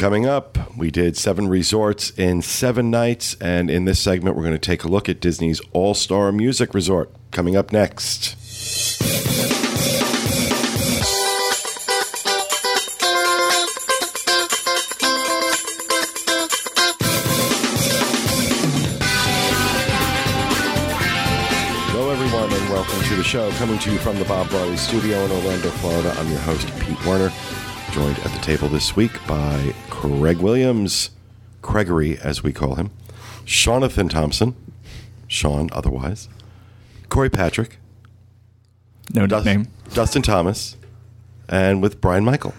Coming up, we did seven resorts in seven nights, and in this segment, we're going to take a look at Disney's All Star Music Resort. Coming up next. Hello, everyone, and welcome to the show. Coming to you from the Bob Varley Studio in Orlando, Florida. I'm your host, Pete Werner, joined at the table this week by Craig Williams, Gregory, as we call him, Jonathan Thompson, Sean, otherwise, Corey Patrick, No Dus- nickname. Dustin Thomas, and with Brian Michael.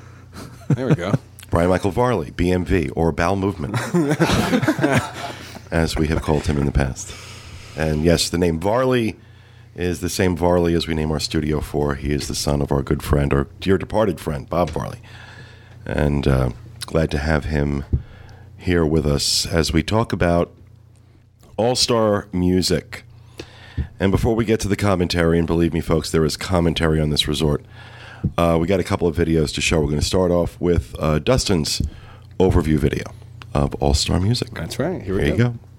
There we go. Brian Michael Varley, BMV, or Bowel Movement, as we have called him in the past. And yes, the name Varley is the same Varley as we name our studio for. He is the son of our good friend, our dear departed friend, Bob Varley. And uh, glad to have him here with us as we talk about all star music. And before we get to the commentary, and believe me, folks, there is commentary on this resort. Uh, we got a couple of videos to show. We're going to start off with uh, Dustin's overview video of All Star Music. That's right. Here we There you go.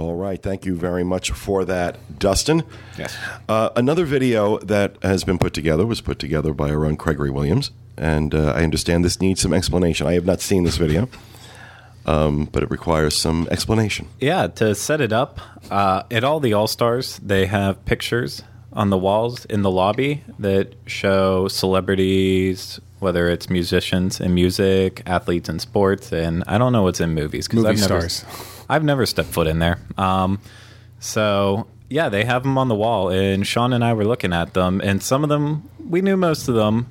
Go. All right. Thank you very much for that, Dustin. Yes. Uh, another video that has been put together was put together by our own Gregory Williams. And uh, I understand this needs some explanation. I have not seen this video, um, but it requires some explanation. Yeah, to set it up, uh, at all the All Stars, they have pictures on the walls in the lobby that show celebrities, whether it's musicians in music, athletes in sports, and I don't know what's in movies because Movie I've never, stars. I've never stepped foot in there. Um, so yeah, they have them on the wall, and Sean and I were looking at them, and some of them we knew most of them,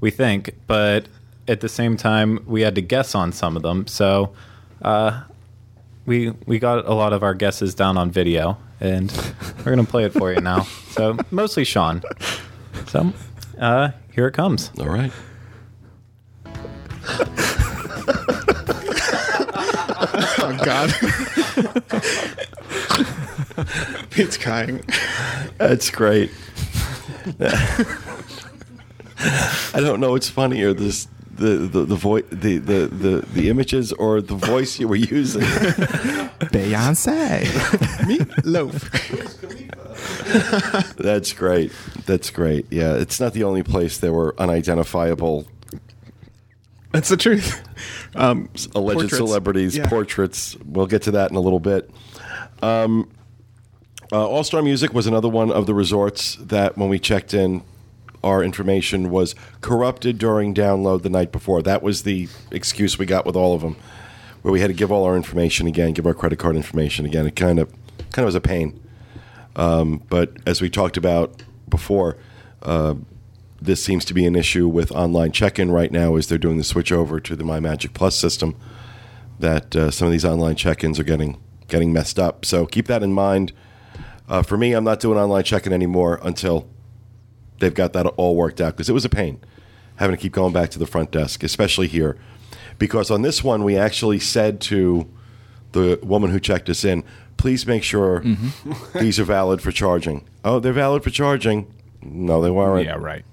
we think, but at the same time we had to guess on some of them. So uh, we we got a lot of our guesses down on video, and we're gonna play it for you now. So mostly Sean. So uh, here it comes. All right. Oh God. Pete's crying. That's great. I don't know what's funnier this the the the, vo- the the the the images or the voice you were using. Beyonce. Loaf. That's great. That's great. Yeah, it's not the only place there were unidentifiable That's the truth. Um, alleged portraits. celebrities Yeah. portraits. We'll get to that in a little bit. Um, uh, All Star Music was another one of the resorts that, when we checked in, our information was corrupted during download the night before. That was the excuse we got with all of them, where we had to give all our information again, give our credit card information again. It kind of kind of was a pain. Um, but as we talked about before, uh, this seems to be an issue with online check-in right now as they're doing the switch over to the My Magic Plus system. That uh, some of these online check-ins are getting getting messed up. So keep that in mind. Uh, for me, I'm not doing online check-in anymore until they've got that all worked out because it was a pain having to keep going back to the front desk, especially here. Because on this one, we actually said to the woman who checked us in, please make sure these are valid for charging. Oh, they're valid for charging. No, they weren't. yeah, right.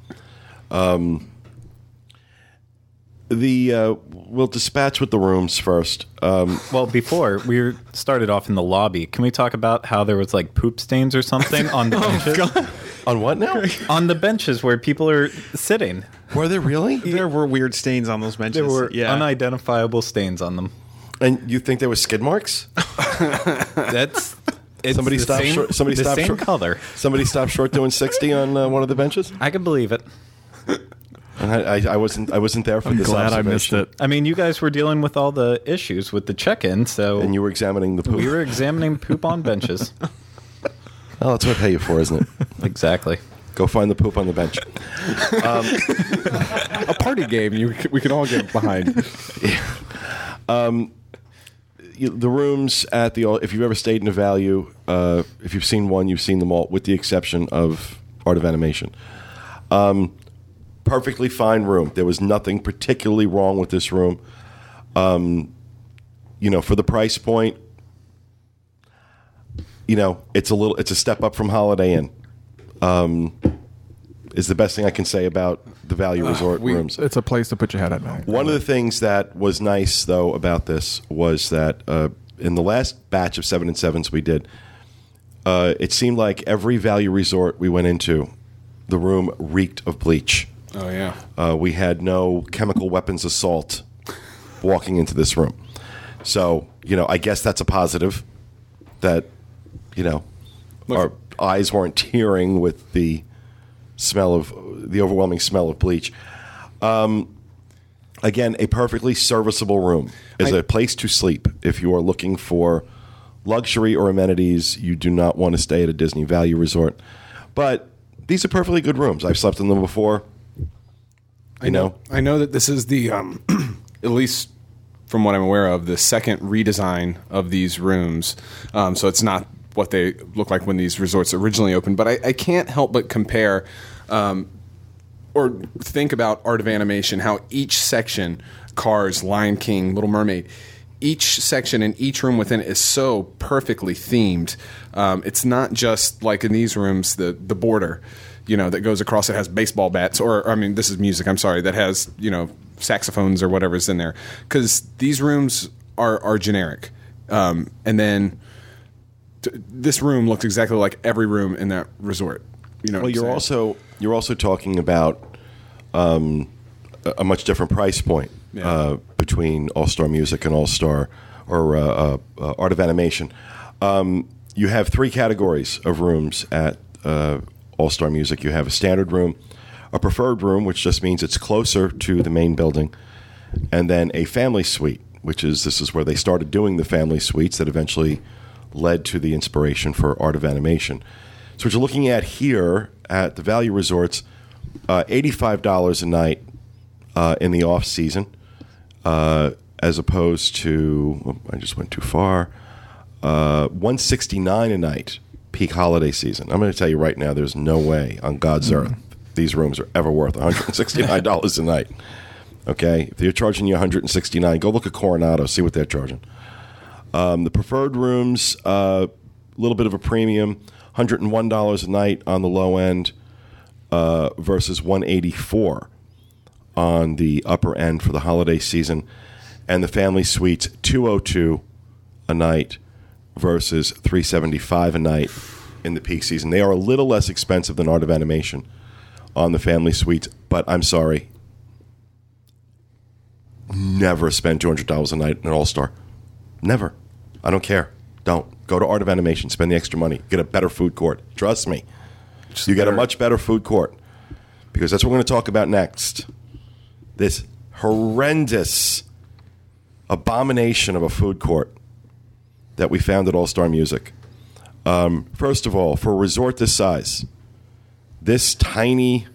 The uh, we'll dispatch with the rooms first. Um, Well, before we started off in the lobby, can we talk about how there was like poop stains or something on the benches? on what now? on the benches where people are sitting. Were there really? There were weird stains on those benches. There were yeah. unidentifiable stains on them. And you think there were skid marks? That's it's Somebody the stopped same, short- somebody the stopped same short- color. Somebody stopped short doing sixty on uh, one of the benches, I can believe it. And I, I, I wasn't. I wasn't there for I'm this. glad I missed it. I mean, you guys were dealing with all the issues with the check-in, so And you were examining the poop. we were examining poop on benches. oh, that's what I pay you for, isn't it? exactly. Go find the poop on the bench. A party game you we can all get behind. You- the rooms at the if you've ever stayed in a value, uh, if you've seen one, you've seen them all, with the exception of Art of Animation. Um, perfectly fine room. There was nothing particularly wrong with this room. Um, you know, for the price point, you know, it's a little, it's a step up from Holiday Inn. Um, is the best thing I can say about the Value Resort we- rooms. It's a place to put your head at night. One of the things that was nice, though, about this was that uh, in the last batch of seven and sevens we did, uh, it seemed like every value resort we went into, the room reeked of bleach. Oh yeah. Uh, we had no chemical weapons assault walking into this room. So, you know, I guess that's a positive that, you know, our eyes weren't tearing with the smell of the overwhelming smell of bleach. Um, again, a perfectly serviceable room is I- a place to sleep if you are looking for luxury or amenities. You do not want to stay at a Disney Value Resort, but these are perfectly good rooms. I've slept in them before. I know. I know that this is the, um, at least from what I'm aware of, the second redesign of these rooms. Um, so it's not what they look like when these resorts originally opened. But I, I can't help but compare um, or think about Art of Animation, how each section, Cars, Lion King, Little Mermaid, each section and each room within it is so perfectly themed. Um, it's not just like in these rooms, the the border, you know, that goes across it has baseball bats, or I mean, this is music. I'm sorry, that has you know saxophones or whatever's in there, because these rooms are are generic, um, and then t- this room looks exactly like every room in that resort. You know, Well, you're saying? also you're also talking about um, a a much different price point Yeah. uh, between All Star Music and All Star or uh, uh, uh, Art of Animation. Um, you have three categories of rooms at uh, All Star Music. You have a standard room, a preferred room, which just means it's closer to the main building, and then a family suite, which is this is where they started doing the family suites that eventually led to the inspiration for Art of Animation. So what you're looking at here at the Value Resorts, uh, eighty-five dollars a night uh, in the off season, uh, as opposed to oh, I just went too far. Uh, one sixty-nine a night peak holiday season. I'm going to tell you right now, there's no way on God's earth these rooms are ever worth one hundred and sixty-nine dollars a night. Okay, if they're charging you 169, go look at Coronado, see what they're charging. Um, the preferred rooms, a uh, little bit of a premium, $101 a night on the low end uh, versus 184 on the upper end for the holiday season. And the family suites, 202 a night versus 375 a night in the peak season. They are a little less expensive than Art of Animation on the family suites, but I'm sorry. Never spend $200 a night in an All Star. Never. I don't care. Don't. Go to Art of Animation. Spend the extra money. Get a better food court. Trust me. you get a much better food court. Because that's what we're going to talk about next. This horrendous abomination of a food court that we found at All Star Music. Um, first of all, for a resort this size, this tiny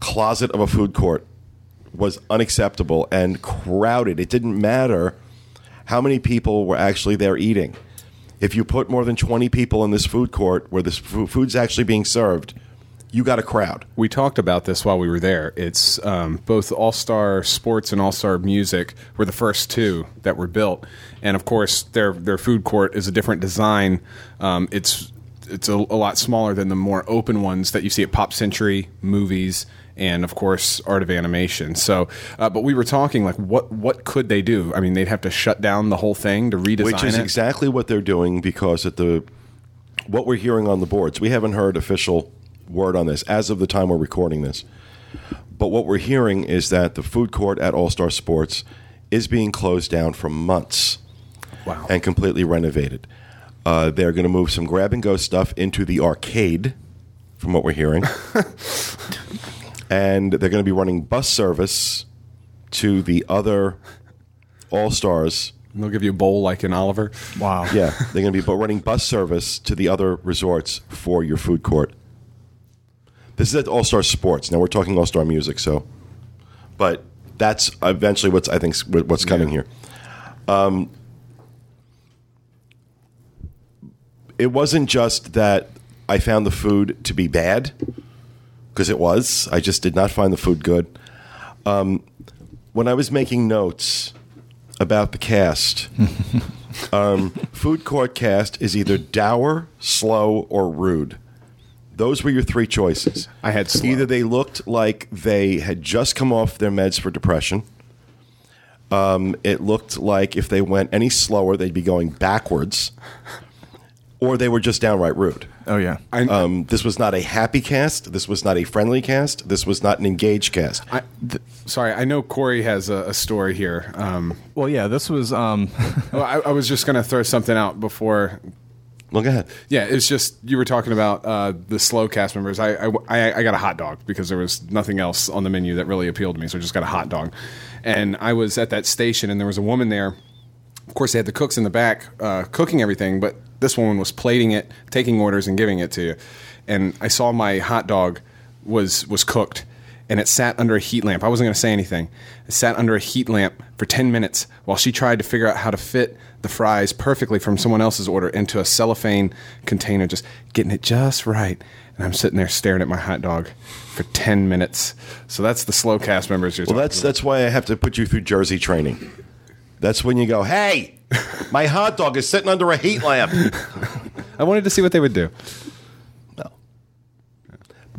closet of a food court was unacceptable and crowded. It didn't matter how many people were actually there eating. If you put more than 20 people in this food court where this food's actually being served, you got a crowd. we talked about this while we were there. It's um, both All Star Sports and All Star Music were the first two that were built, and of course their their food court is a different design. Um, it's it's a, a lot smaller than the more open ones that you see at Pop Century movies. And of course, art of animation. So, uh, but we were talking like, what what could they do? I mean, they'd have to shut down the whole thing to redesign Which is it. exactly what they're doing because at the what we're hearing on the boards, we haven't heard official word on this as of the time we're recording this. But what we're hearing is that the food court at All Star Sports is being closed down for months wow. and completely renovated. Uh, they're going to move some grab and go stuff into the arcade, from what we're hearing. and they're going to be running bus service to the other All Stars. They'll give you a bowl like in Oliver. Wow. Yeah, they're going to be running bus service to the other resorts for your food court. This is at All Star Sports. Now we're talking All Star Music, so, but that's eventually what's I think what's coming here. Um, it wasn't just that I found the food to be bad, because it was. I just did not find the food good. Um, when I was making notes about the cast, um, food court cast is either dour, slow, or rude. Those were your three choices. I had slow. either they looked like they had just come off their meds for depression. Um, it looked like if they went any slower, they'd be going backwards, or they were just downright rude. Oh yeah. I, Um, this was not a happy cast. This was not a friendly cast. This was not an engaged cast. I, th- sorry, I know Corey has a, a story here. Um, well, yeah. This was. Um, oh, I, I was just going to throw something out before. Look ahead. Yeah, it's just you were talking about uh, the slow cast members. I, I, I I got a hot dog because there was nothing else on the menu that really appealed to me, so I just got a hot dog. And I was at that station, and there was a woman there. Of course, they had the cooks in the back uh, cooking everything, but this woman was plating it, taking orders, and giving it to you. And I saw my hot dog was was cooked, and it sat under a heat lamp. I wasn't going to say anything. It sat under a heat lamp for ten minutes while she tried to figure out how to fit the fries perfectly from someone else's order into a cellophane container, just getting it just right. And I'm sitting there staring at my hot dog for ten minutes. So that's the slow cast members you're Well, that's about. that's why I have to put you through Jersey training. That's when you go, hey, my hot dog is sitting under a heat lamp. I wanted to see what they would do.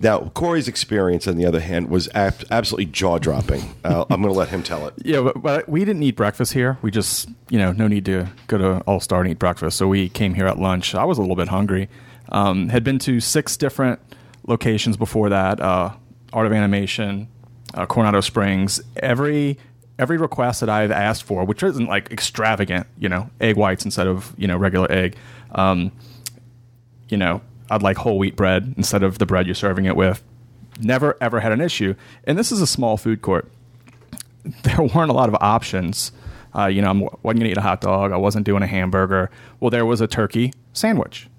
No. Now, Corey's experience, on the other hand, was ab- absolutely jaw dropping. Uh, I'm going to let him tell it. yeah, but, but we didn't eat breakfast here. We just, you know, no need to go to All Star and eat breakfast. So we came here at lunch. I was a little bit hungry. Um, had been to six different locations before that. Uh, Art of Animation, uh, Coronado Springs. Every every request that I've asked for, which isn't like extravagant, you know, egg whites instead of you know regular egg. Um, you know, I'd like whole wheat bread instead of the bread you're serving it with. Never ever had an issue. And this is a small food court. There weren't a lot of options. Uh, you know, I wasn't going to eat a hot dog. I wasn't doing a hamburger. Well, there was a turkey sandwich,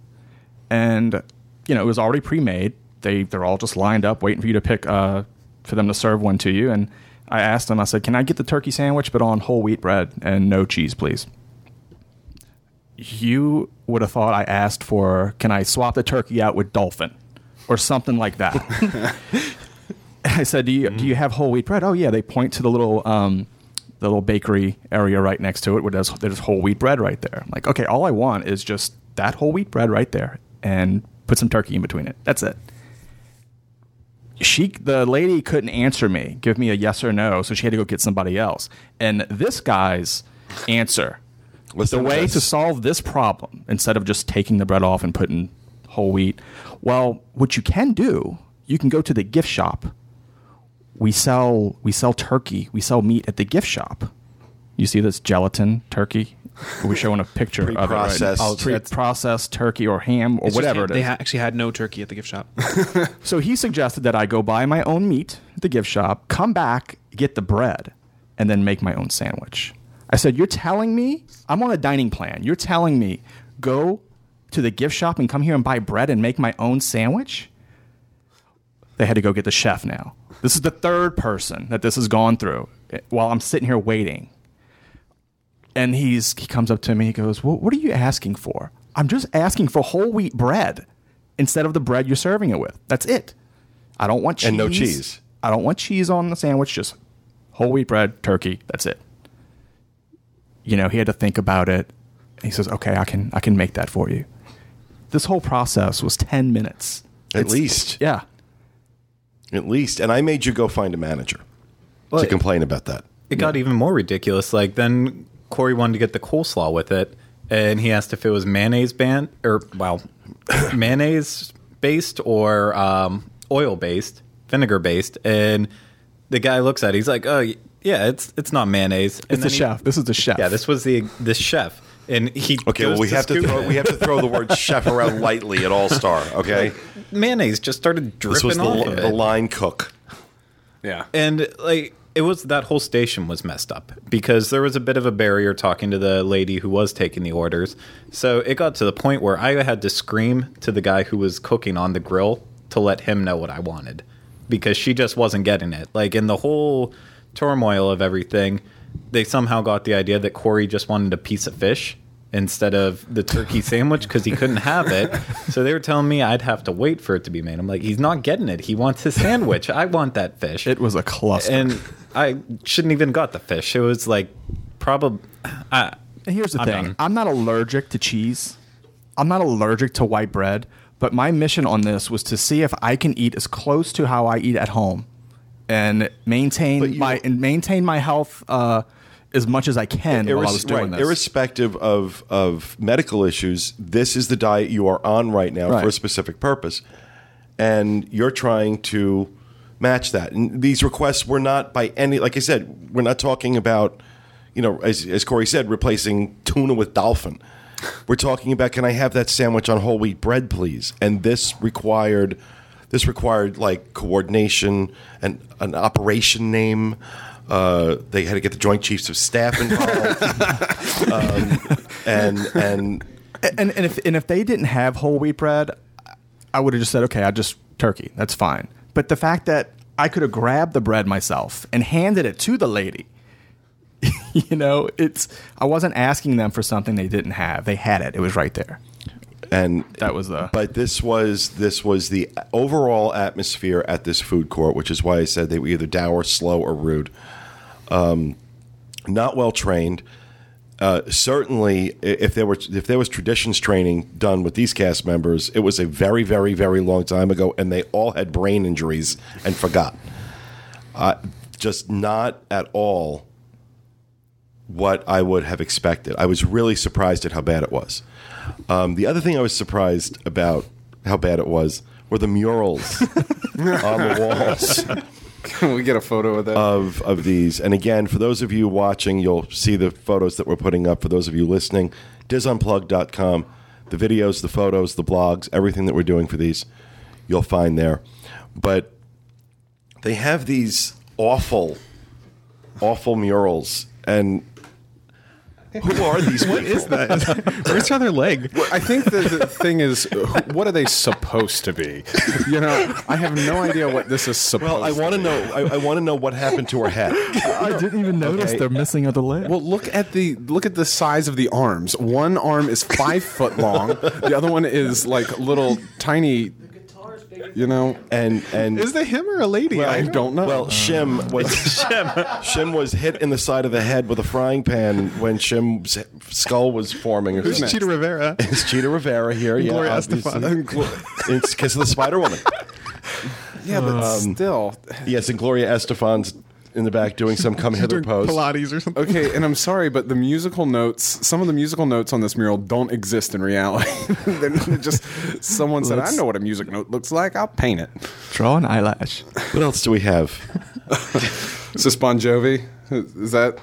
and you know it was already pre-made. They they're all just lined up, waiting for you to pick uh, for them to serve one to you. And I asked them. I said, "Can I get the turkey sandwich, but on whole wheat bread and no cheese, please?" You would have thought I asked for, can I swap the turkey out with dolphin or something like that? I said, do you, do you have whole wheat bread? Oh, yeah. They point to the little, um, the little bakery area right next to it where there's, there's whole wheat bread right there. I'm like, okay, all I want is just that whole wheat bread right there and put some turkey in between it. That's it. She, the lady couldn't answer me, give me a yes or no, so she had to go get somebody else. And this guy's answer Listen the way this. to solve this problem instead of just taking the bread off and putting whole wheat well what you can do you can go to the gift shop we sell we sell turkey we sell meat at the gift shop you see this gelatin turkey we're showing a picture of it right Pre-processed. Oh, pre-processed turkey or ham or It's just- whatever it they ha- actually had no turkey at the gift shop. so he suggested that I go buy my own meat at the gift shop, come back, get the bread, and then make my own sandwich. I said, You're telling me I'm on a dining plan. You're telling me go to the gift shop and come here and buy bread and make my own sandwich? They had to go get the chef now. This is the third person that this has gone through eh, while I'm sitting here waiting. And he's he comes up to me, he goes, well, what are you asking for? I'm just asking for whole wheat bread instead of the bread you're serving it with. That's it. I don't want cheese. And no cheese. I don't want cheese on the sandwich, just whole wheat bread, turkey, that's it. You know, he had to think about it. He says, "Okay, I can I can make that for you." This whole process was 10 minutes. At It's- least. Yeah. At least. And I made you go find a manager to complain about that. It got even more ridiculous. Like then Corey wanted to get the coleslaw with it, and he asked if it was mayonnaise ban or well, mayonnaise based or um, oil based, vinegar based, and the guy looks at it. He's like, "Oh, yeah, it's it's not mayonnaise." And It's the he- chef. This is the chef. Yeah, this was the this chef, and he Okay, well, goes we have to throw, we have to throw the word chef around lightly at All Star. Okay, mayonnaise just started dripping this was the, off of the line cook. Yeah. and like it was that whole station was messed up because there was a bit of a barrier talking to the lady who was taking the orders so it got to the point where i had to scream to the guy who was cooking on the grill to let him know what i wanted because she just wasn't getting it like in the whole turmoil of everything they somehow got the idea that corey just wanted a piece of fish instead of the turkey sandwich because he couldn't have it. So they were telling me I'd have to wait for it to be made. I'm like, he's not getting it. He wants his sandwich. I want that fish. It was a cluster. and I shouldn't even got the fish. It was like probably. I, here's the I'm thing done. I'm not allergic to cheese. I'm not allergic to white bread. But my mission on this was to see if I can eat as close to how I eat at home, and maintain my and maintain my health uh, as much as I can while I was doing right, this. Irrespective of, of medical issues, this is the diet you are on right now for a specific purpose. And you're trying to match that. And these requests were not by any, like I said, we're not talking about, you know, as, as Corey said, replacing tuna with dolphin. We're talking about can I have that sandwich on whole wheat bread, please? And this required this required like coordination and an operation name. Uh, they had to get the Joint Chiefs of Staff involved, um, and and and and if and if they didn't have whole wheat bread, I would have just said, okay, I just turkey. That's fine. But the fact that I could have grabbed the bread myself and handed it to the lady, you know, it's I wasn't asking them for something they didn't have. They had it. It was right there. And That was the- But this was this was the overall atmosphere at this food court, which is why I said they were either dour, slow, or rude. Um, not well trained. Uh, certainly, if there were if there was traditions training done with these cast members, it was a very, very, very long time ago, and they all had brain injuries and forgot. Uh, just not at all what I would have expected. I was really surprised at how bad it was. Um, the other thing I was surprised about how bad it was were the murals on the walls Can we get a photo of that? of of these. And again, for those of you watching, you'll see the photos that we're putting up. For those of you listening, disunplugged.com, the videos, the photos, the blogs, everything that we're doing for these, you'll find there. But they have these awful, awful murals. And who are these What people? is that? Where's the other leg? I think the, the thing is, what are they supposed to be? You know, I have no idea what this is supposed. Well, I to want to be. know. I, I want to know what happened to her head. I didn't even notice Okay. they're missing other leg. Well, look at the look at the size of the arms. One arm is five foot long. The other one is like little tiny. You know, And and Is it him or a lady? I don't know. Well, Shim was Shim. Shim was hit in the side of the head with a frying pan when Shim's skull was forming. Or Who's something. Chita Rivera? It's Chita Rivera here. Yeah, Gloria obviously. Estefan. It's because of the Spider Woman. yeah, but um, still. Yes, and Gloria Estefan's in the back doing some come hither Doing pose. Pilates or something. Okay, and I'm sorry, but the musical notes, some of the musical notes on this mural don't exist in reality. They're just someone said, "I Let's- know what a music note looks like. I'll paint it." Draw an eyelash. What else do we have? Is this Bon Jovi? Is that?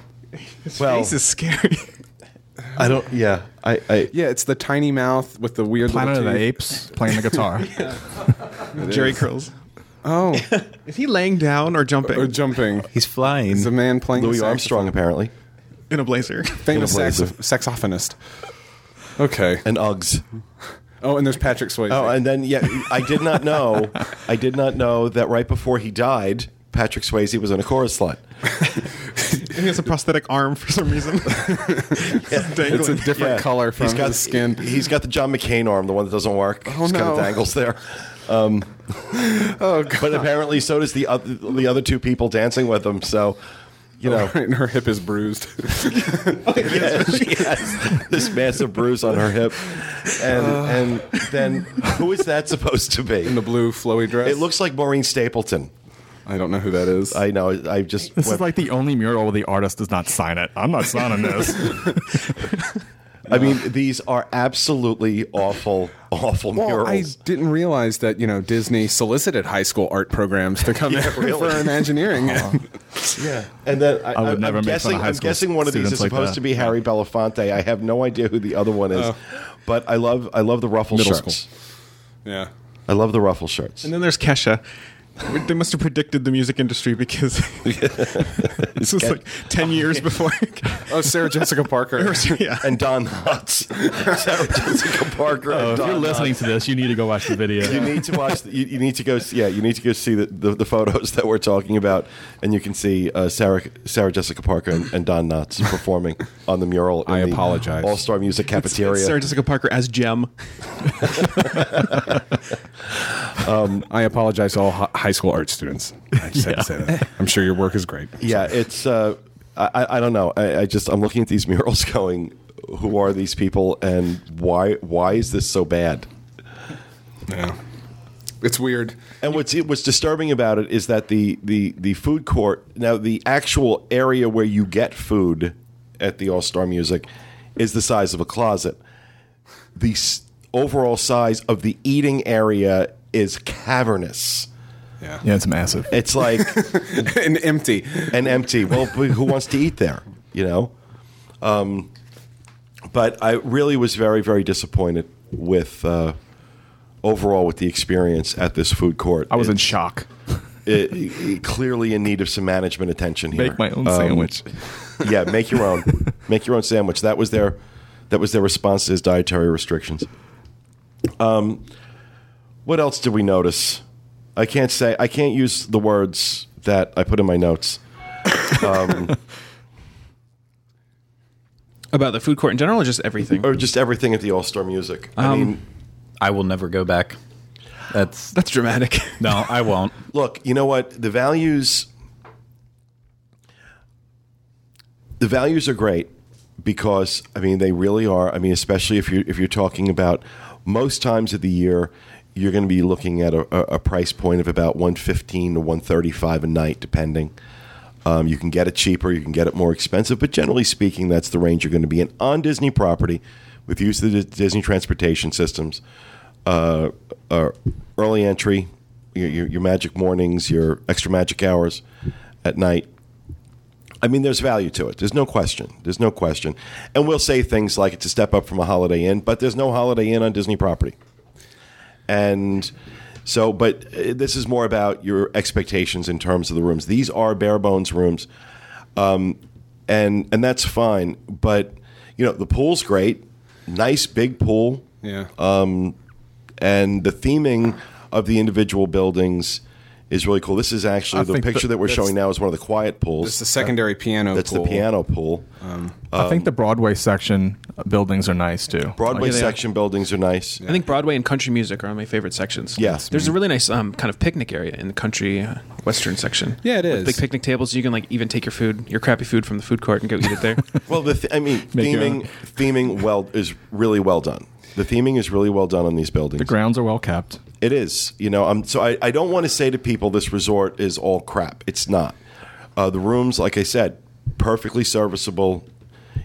Well, Face is scary. I don't. Yeah, I. I Yeah, it's the tiny mouth with the weird Planet of little the teeth. Apes playing the guitar. Jheri curls. Oh, Is he laying down or jumping or jumping. He's flying. He's a man playing Louis the Armstrong apparently, in a blazer? famous In a sax- saxophonist. Okay. and Uggs. Oh, and there's Patrick Swayze. Oh, and then yeah, I did not know. I did not know that right before he died, Patrick Swayze was on a chorus line. And he has a prosthetic arm for some reason. It's it's a different Yeah. color from he's got, his skin. He's got the John McCain arm, the one that doesn't work. Oh Just kind no. of dangles there. Um, oh, God. but apparently, so does the other, the other two people dancing with him. So, you know, and her hip is bruised. yeah, she has this massive bruise on her hip, and and then who is that supposed to be? in the blue flowy dress. It looks like Maureen Stapleton. I don't know who that is. I know. I just This is like the only mural where the artist does not sign it. I'm not signing this. I mean, these are absolutely awful, awful well, murals. I didn't realize that you know Disney solicited high school art programs to come Yeah, in really? for Imagineering. Yeah, and then I, I would am never make fun of high I'm guessing one of these is like supposed that. to be Harry Belafonte. I have no idea who the other one is, oh. but I love. I love the ruffle Middle shirts. yeah. I love the ruffle shirts. and then there's Kesha. They must have predicted the music industry because this was like 10 years before. Oh, Sarah Jessica Parker. yeah. and Don Knotts, Sarah Jessica Parker. Oh, if Don you're listening Knotts. to this, you need to go watch the video. You need to watch. The, you, you need to go. Yeah, you need to go see the, the, the photos that we're talking about, and you can see uh, Sarah Sarah Jessica Parker and, and Don Knotts performing on the mural. in I the apologize. All Star Music It's- it's Cafeteria. Sarah Jessica Parker as Gem. I apologize all hi- high school art students. I just had to say that. I'm sure your work is great. Yeah, it's. Uh, I, I- I don't know. I, I just I'm looking at these murals, going, who are these people, and why why is this so bad? Yeah. It's weird. And what's what's disturbing about it is that the the the food court now the actual area where you get food at the All Star Music is the size of a closet. The s- overall size of the eating area is cavernous. Yeah. Yeah, it's massive. It's like and empty. and empty. Well, who wants to eat there? You know. Um, but I really was very very disappointed with uh, overall with the experience at this food court. I was in shock. it, it- clearly in need of some management attention here. Make my own Um, sandwich. yeah, make your own. make your own sandwich. That was their that was their response to his dietary restrictions. Um, what else did we notice? I can't say. I can't use the words that I put in my notes. Um, about the food court in general, or just everything? or just everything at the All Star Music. I um, mean, I will never go back. That's That's dramatic. no, I won't. look, you know what? The values, the values are great because I mean they really are. I mean, especially if you are if you're talking about most times of the year, you're going to be looking at a, a, price point of about one fifteen to one thirty five a night, depending. Um, you can get it cheaper, you can get it more expensive, but generally speaking, that's the range you're going to be in on Disney property with use of the Disney transportation systems. Uh, uh, early entry, your, your, your magic mornings, your extra magic hours at night. I mean, there's value to it. There's no question. There's no question. And we'll say things like it's a step up from a Holiday Inn, but there's no Holiday Inn on Disney property. And so, but uh, this is more about your expectations in terms of the rooms. These are bare bones rooms, um, and and that's fine. But you know, the pool's great, nice big pool Yeah. and the theming of the individual buildings is really cool. This is actually I the picture that- that, we're showing now is one of the quiet pools. it's the secondary piano That's pool. the piano pool. I think the Broadway section uh, buildings are nice too. Broadway Yeah, they are. section buildings are nice. I think Broadway and country music are my favorite sections. Yes. there's a really nice um, kind of picnic area in the country uh, western section. Yeah, it is With big picnic tables. You can like even take your food, your crappy food from the food court, and go eat it there. Well, the th- I mean, theming theming well is really well done. The theming is really well done on these buildings. The grounds are well kept. It is, you know. Um, so I, I don't want to say to people this resort is all crap. It's not. Uh, the rooms, like I said, perfectly serviceable.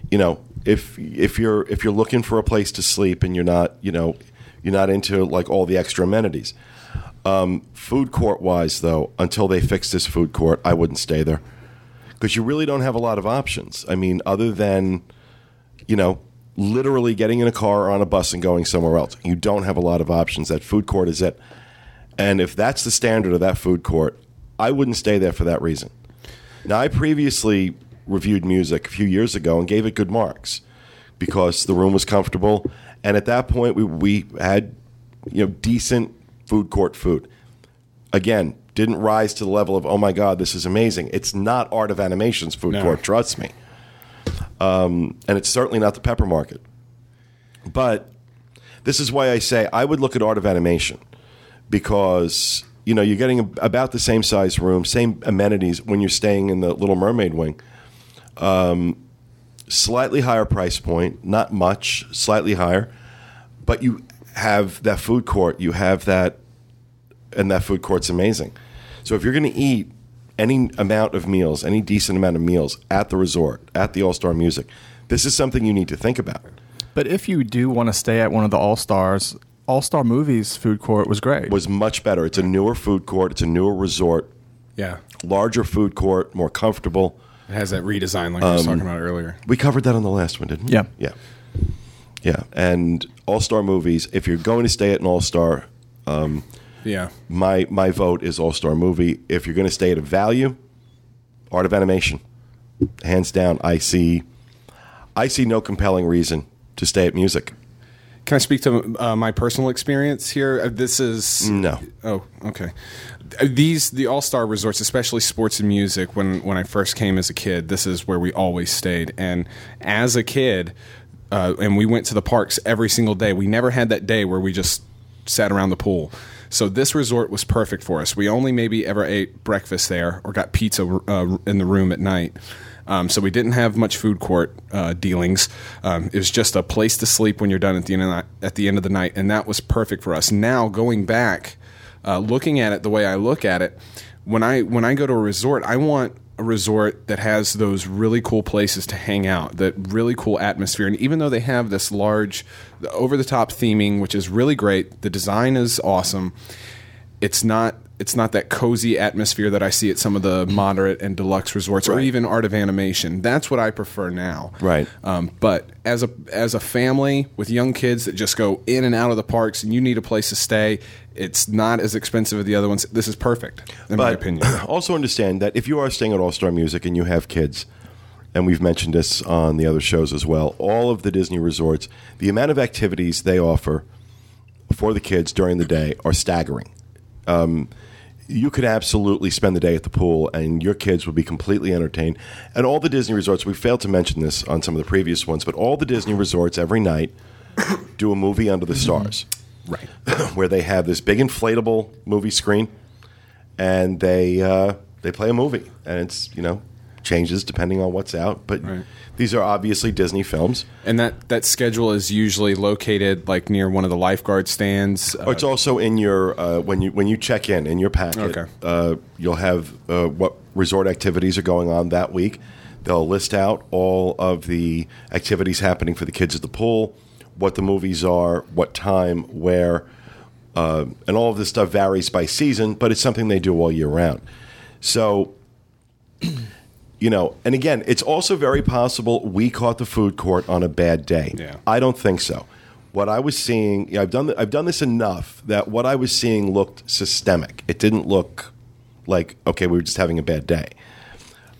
You know, if if you're if you're looking for a place to sleep and you're not, you know, you're not into like all the extra amenities. Um, food court wise, though, until they fix this food court, I wouldn't stay there because you really don't have a lot of options. I mean, other than you know, literally getting in a car or on a bus and going somewhere else. You don't have a lot of options. That food court is it. And if that's the standard of that food court, I wouldn't stay there for that reason. Now, I previously reviewed music a few years ago and gave it good marks because the room was comfortable. And at that point, we, we had you know decent food court food. Again, didn't rise to the level of oh my god, this is amazing. It's not Art of Animation's food No. court. Trust me and it's certainly not the Pepper Market. But this is why I say I would look at Art of Animation because you know you're getting about the same size room, same amenities when you're staying in the Little Mermaid wing. Um, slightly higher price point, not much, slightly higher, but you have that food court. You have that, and that food court's amazing. So if you're going to eat any amount of meals, any decent amount of meals at the resort, at the All Star Music, this is something you need to think about. But if you do want to stay at one of the All Stars, All Star Movies food court was great. Was much better. It's a newer food court. It's a newer resort, Yeah. larger food court, more comfortable. It has that redesign like I was talking about earlier. Um, we covered that on the last one, didn't we? Yeah. Yeah. Yeah. And All Star movies, if you're going to stay at an All Star, um, Yeah. my my vote is All Star movie. If you're going to stay at a value, Art of Animation, hands down. I see, I see no compelling reason to stay at music. Can I speak to uh, my personal experience here? Uh, This is No. Oh, okay. Uh, These the All Star resorts, especially sports and music. When when I first came as a kid, this is where we always stayed. And as a kid, uh, and we went to the parks every single day. We never had that day where we just sat around the pool. So this resort was perfect for us. We only maybe ever ate breakfast there or got pizza uh, in the room at night. Um, so we didn't have much food court uh, dealings. Um, it was just a place to sleep when you're done at the end of the night, at the end of the night, and that was perfect for us. Now going back, uh, looking at it the way I look at it, when I when I go to a resort, I want a resort that has those really cool places to hang out, that really cool atmosphere. And even though they have this large, over the top theming, which is really great, the design is awesome. It's not it's not that cozy atmosphere that I see at some of the moderate and deluxe resorts, or even Art of Animation. That's what I prefer now. Right. Um, but as a as a family with young kids that just go in and out of the parks, and you need a place to stay, it's not as expensive as the other ones. This is perfect, in my opinion. also understand that if you are staying at All Star Music and you have kids, and we've mentioned this on the other shows as well, all of the Disney resorts, the amount of activities they offer for the kids during the day are staggering. Um, you could absolutely spend the day at the pool and your kids would be completely entertained. And all the Disney resorts, we failed to mention this on some of the previous ones, but all the Disney resorts every night do a movie under the stars right. where they have this big inflatable movie screen, and they uh, they play a movie, and it's you know changes depending on what's out. But Right. these are obviously Disney films. And that, that schedule is usually located like near one of the lifeguard stands. Or it's also in your uh, when you when you check in in your packet. Okay. Uh, you'll have uh, what resort activities are going on that week. They'll list out all of the activities happening for the kids at the pool, what the movies are, what time, where, uh, and all of this stuff varies by season, but it's something they do all year round. So, you know, and again, it's also very possible we caught the food court on a bad day. Yeah. I don't think so. What I was seeing, yeah, I've done I've done this enough that what I was seeing looked systemic. It didn't look like okay, we were just having a bad day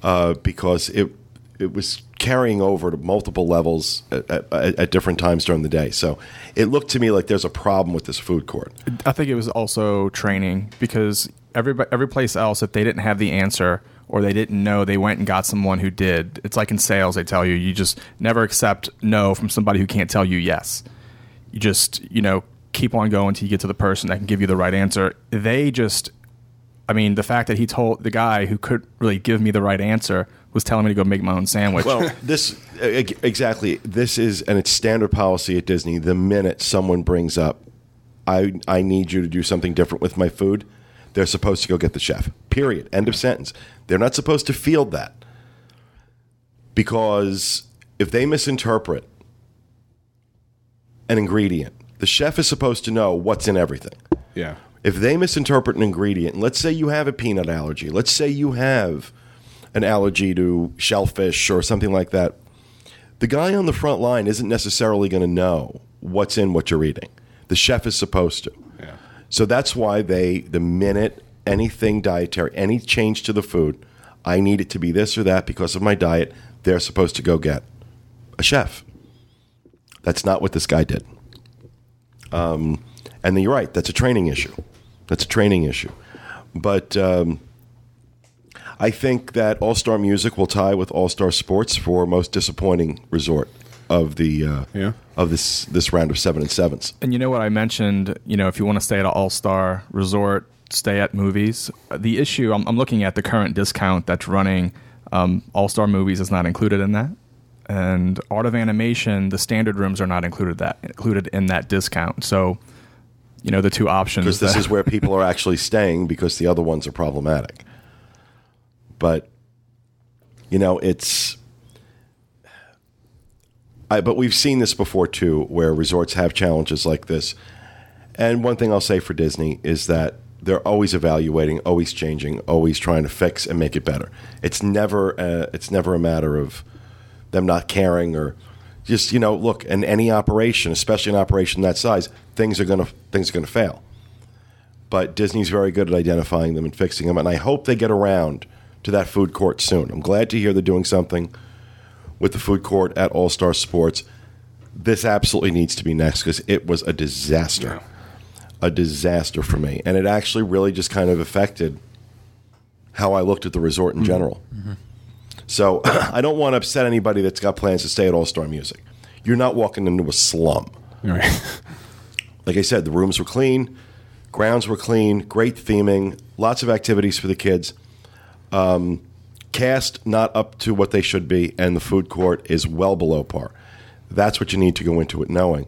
uh, because it it was carrying over to multiple levels at, at, at different times during the day. So it looked to me like there's a problem with this food court. I think it was also training because every every place else, if they didn't have the answer or they didn't know, they went and got someone who did. It's like in sales, they tell you you just never accept no from somebody who can't tell you yes. You just you know keep on going until you get to the person that can give you the right answer. They just, I mean, the fact that he told the guy who couldn't really give me the right answer was telling me to go make my own sandwich. Well, this uh, e- exactly. This is, and it's standard policy at Disney. The minute someone brings up, I I need you to do something different with my food, they're supposed to go get the chef. Period. End of sentence. They're not supposed to field that because if they misinterpret an ingredient, the chef is supposed to know what's in everything yeah. if they misinterpret an ingredient, let's say you have a peanut allergy, let's say you have an allergy to shellfish or something like that, the guy on the front line isn't necessarily going to know what's in what you're eating. The chef is supposed to. So that's why they, the minute anything dietary, any change to the food, I need it to be this or that because of my diet, they're supposed to go get a chef. That's not what this guy did. Um, and then you're right, that's a training issue. That's a training issue. But um, I think that All Star Music will tie with All Star Sports for most disappointing resort of the uh, Yeah. Of this this round of seven and sevens. And you know what I mentioned? You know, if you want to stay at an all star resort, stay at movies. The issue, I'm, I'm looking at the current discount that's running. Um, all star movies is not included in that. And Art of Animation, the standard rooms are not included that included in that discount. So, you know, the two options. because this is where people are actually staying because the other ones are problematic. But you know, it's I but we've seen this before too where resorts have challenges like this. And one thing I'll say for Disney is that they're always evaluating, always changing, always trying to fix and make it better. It's never uh, it's never a matter of them not caring or just you know look in any operation, especially an operation that size, things are gonna things are gonna fail. But Disney's very good at identifying them and fixing them, and I hope they get around to that food court soon. I'm glad to hear they're doing something with the food court at All Star Sports. This absolutely needs to be next because it was a disaster, a disaster for me, and it actually really just kind of affected how I looked at the resort in general. So I don't want to upset anybody that's got plans to stay at All Star Music. You're not walking into a slum. Right. Like I said, the rooms were clean, grounds were clean, great theming, lots of activities for the kids. Um, cast not up to what they should be, and the food court is well below par. That's what you need to go into it knowing.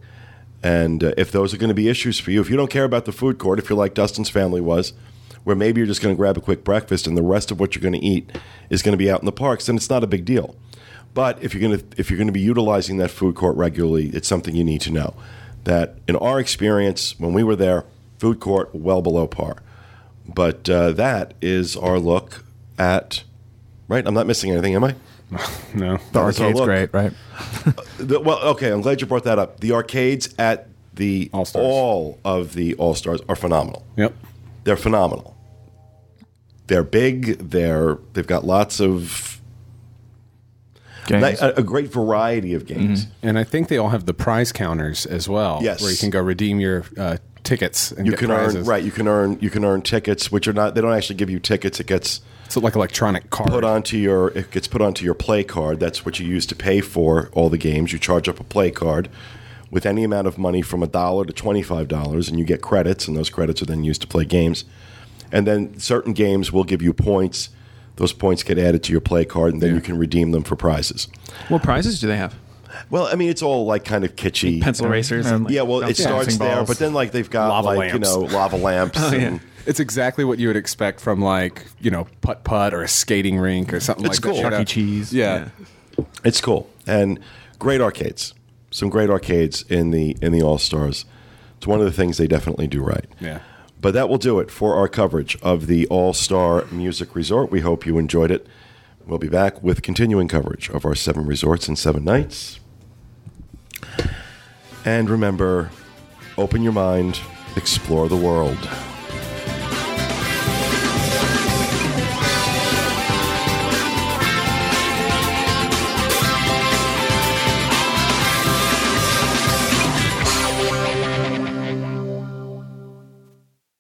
And uh, if those are going to be issues for you, if you don't care about the food court, if you're like Dustin's family was, where maybe you're just going to grab a quick breakfast and the rest of what you're going to eat is going to be out in the parks, then it's not a big deal. But if you're going to if you're going to be utilizing that food court regularly, it's something you need to know. That in our experience, when we were there, food court well below par. But uh, that is our look at. Right, I'm not missing anything, am I? No. The That was our arcade's look. great, right? The, well, okay, I'm glad you brought that up. The arcades at the All-Stars. all of the All Stars are phenomenal. Yep. They're phenomenal. They're big. They're they've got lots of Games. a, a great variety of games. And I think they all have the prize counters as well. Yes. Where you can go redeem your uh, tickets and You get can prizes. earn right. You can earn you can earn tickets, which are not. They don't actually give you tickets. It gets So like electronic card. put onto your it gets put onto your play card. That's what you use to pay for all the games. You charge up a play card with any amount of money from a dollar to twenty five dollars, and you get credits, and those credits are then used to play games. And then certain games will give you points. Those points get added to your play card, and then you can redeem them for prizes. What prizes do they have? Well, I mean, it's all like kind of kitschy. Pencil erasers. Um, and- And like, yeah, well, it starts Bouncing there, but then like they've got Lava like you lamps. know lava lamps. Oh, yeah. And, It's exactly what you would expect from like you know putt putt or a skating rink or something It's like cool. that. Chuck E. Cheese. Yeah. It's cool and great arcades. Some great arcades in the in the All Stars. It's one of the things they definitely do right. Yeah. But that will do it for our coverage of the All Star Music Resort. We hope you enjoyed it. We'll be back with continuing coverage of our seven resorts and seven nights. And remember, open your mind, explore the world.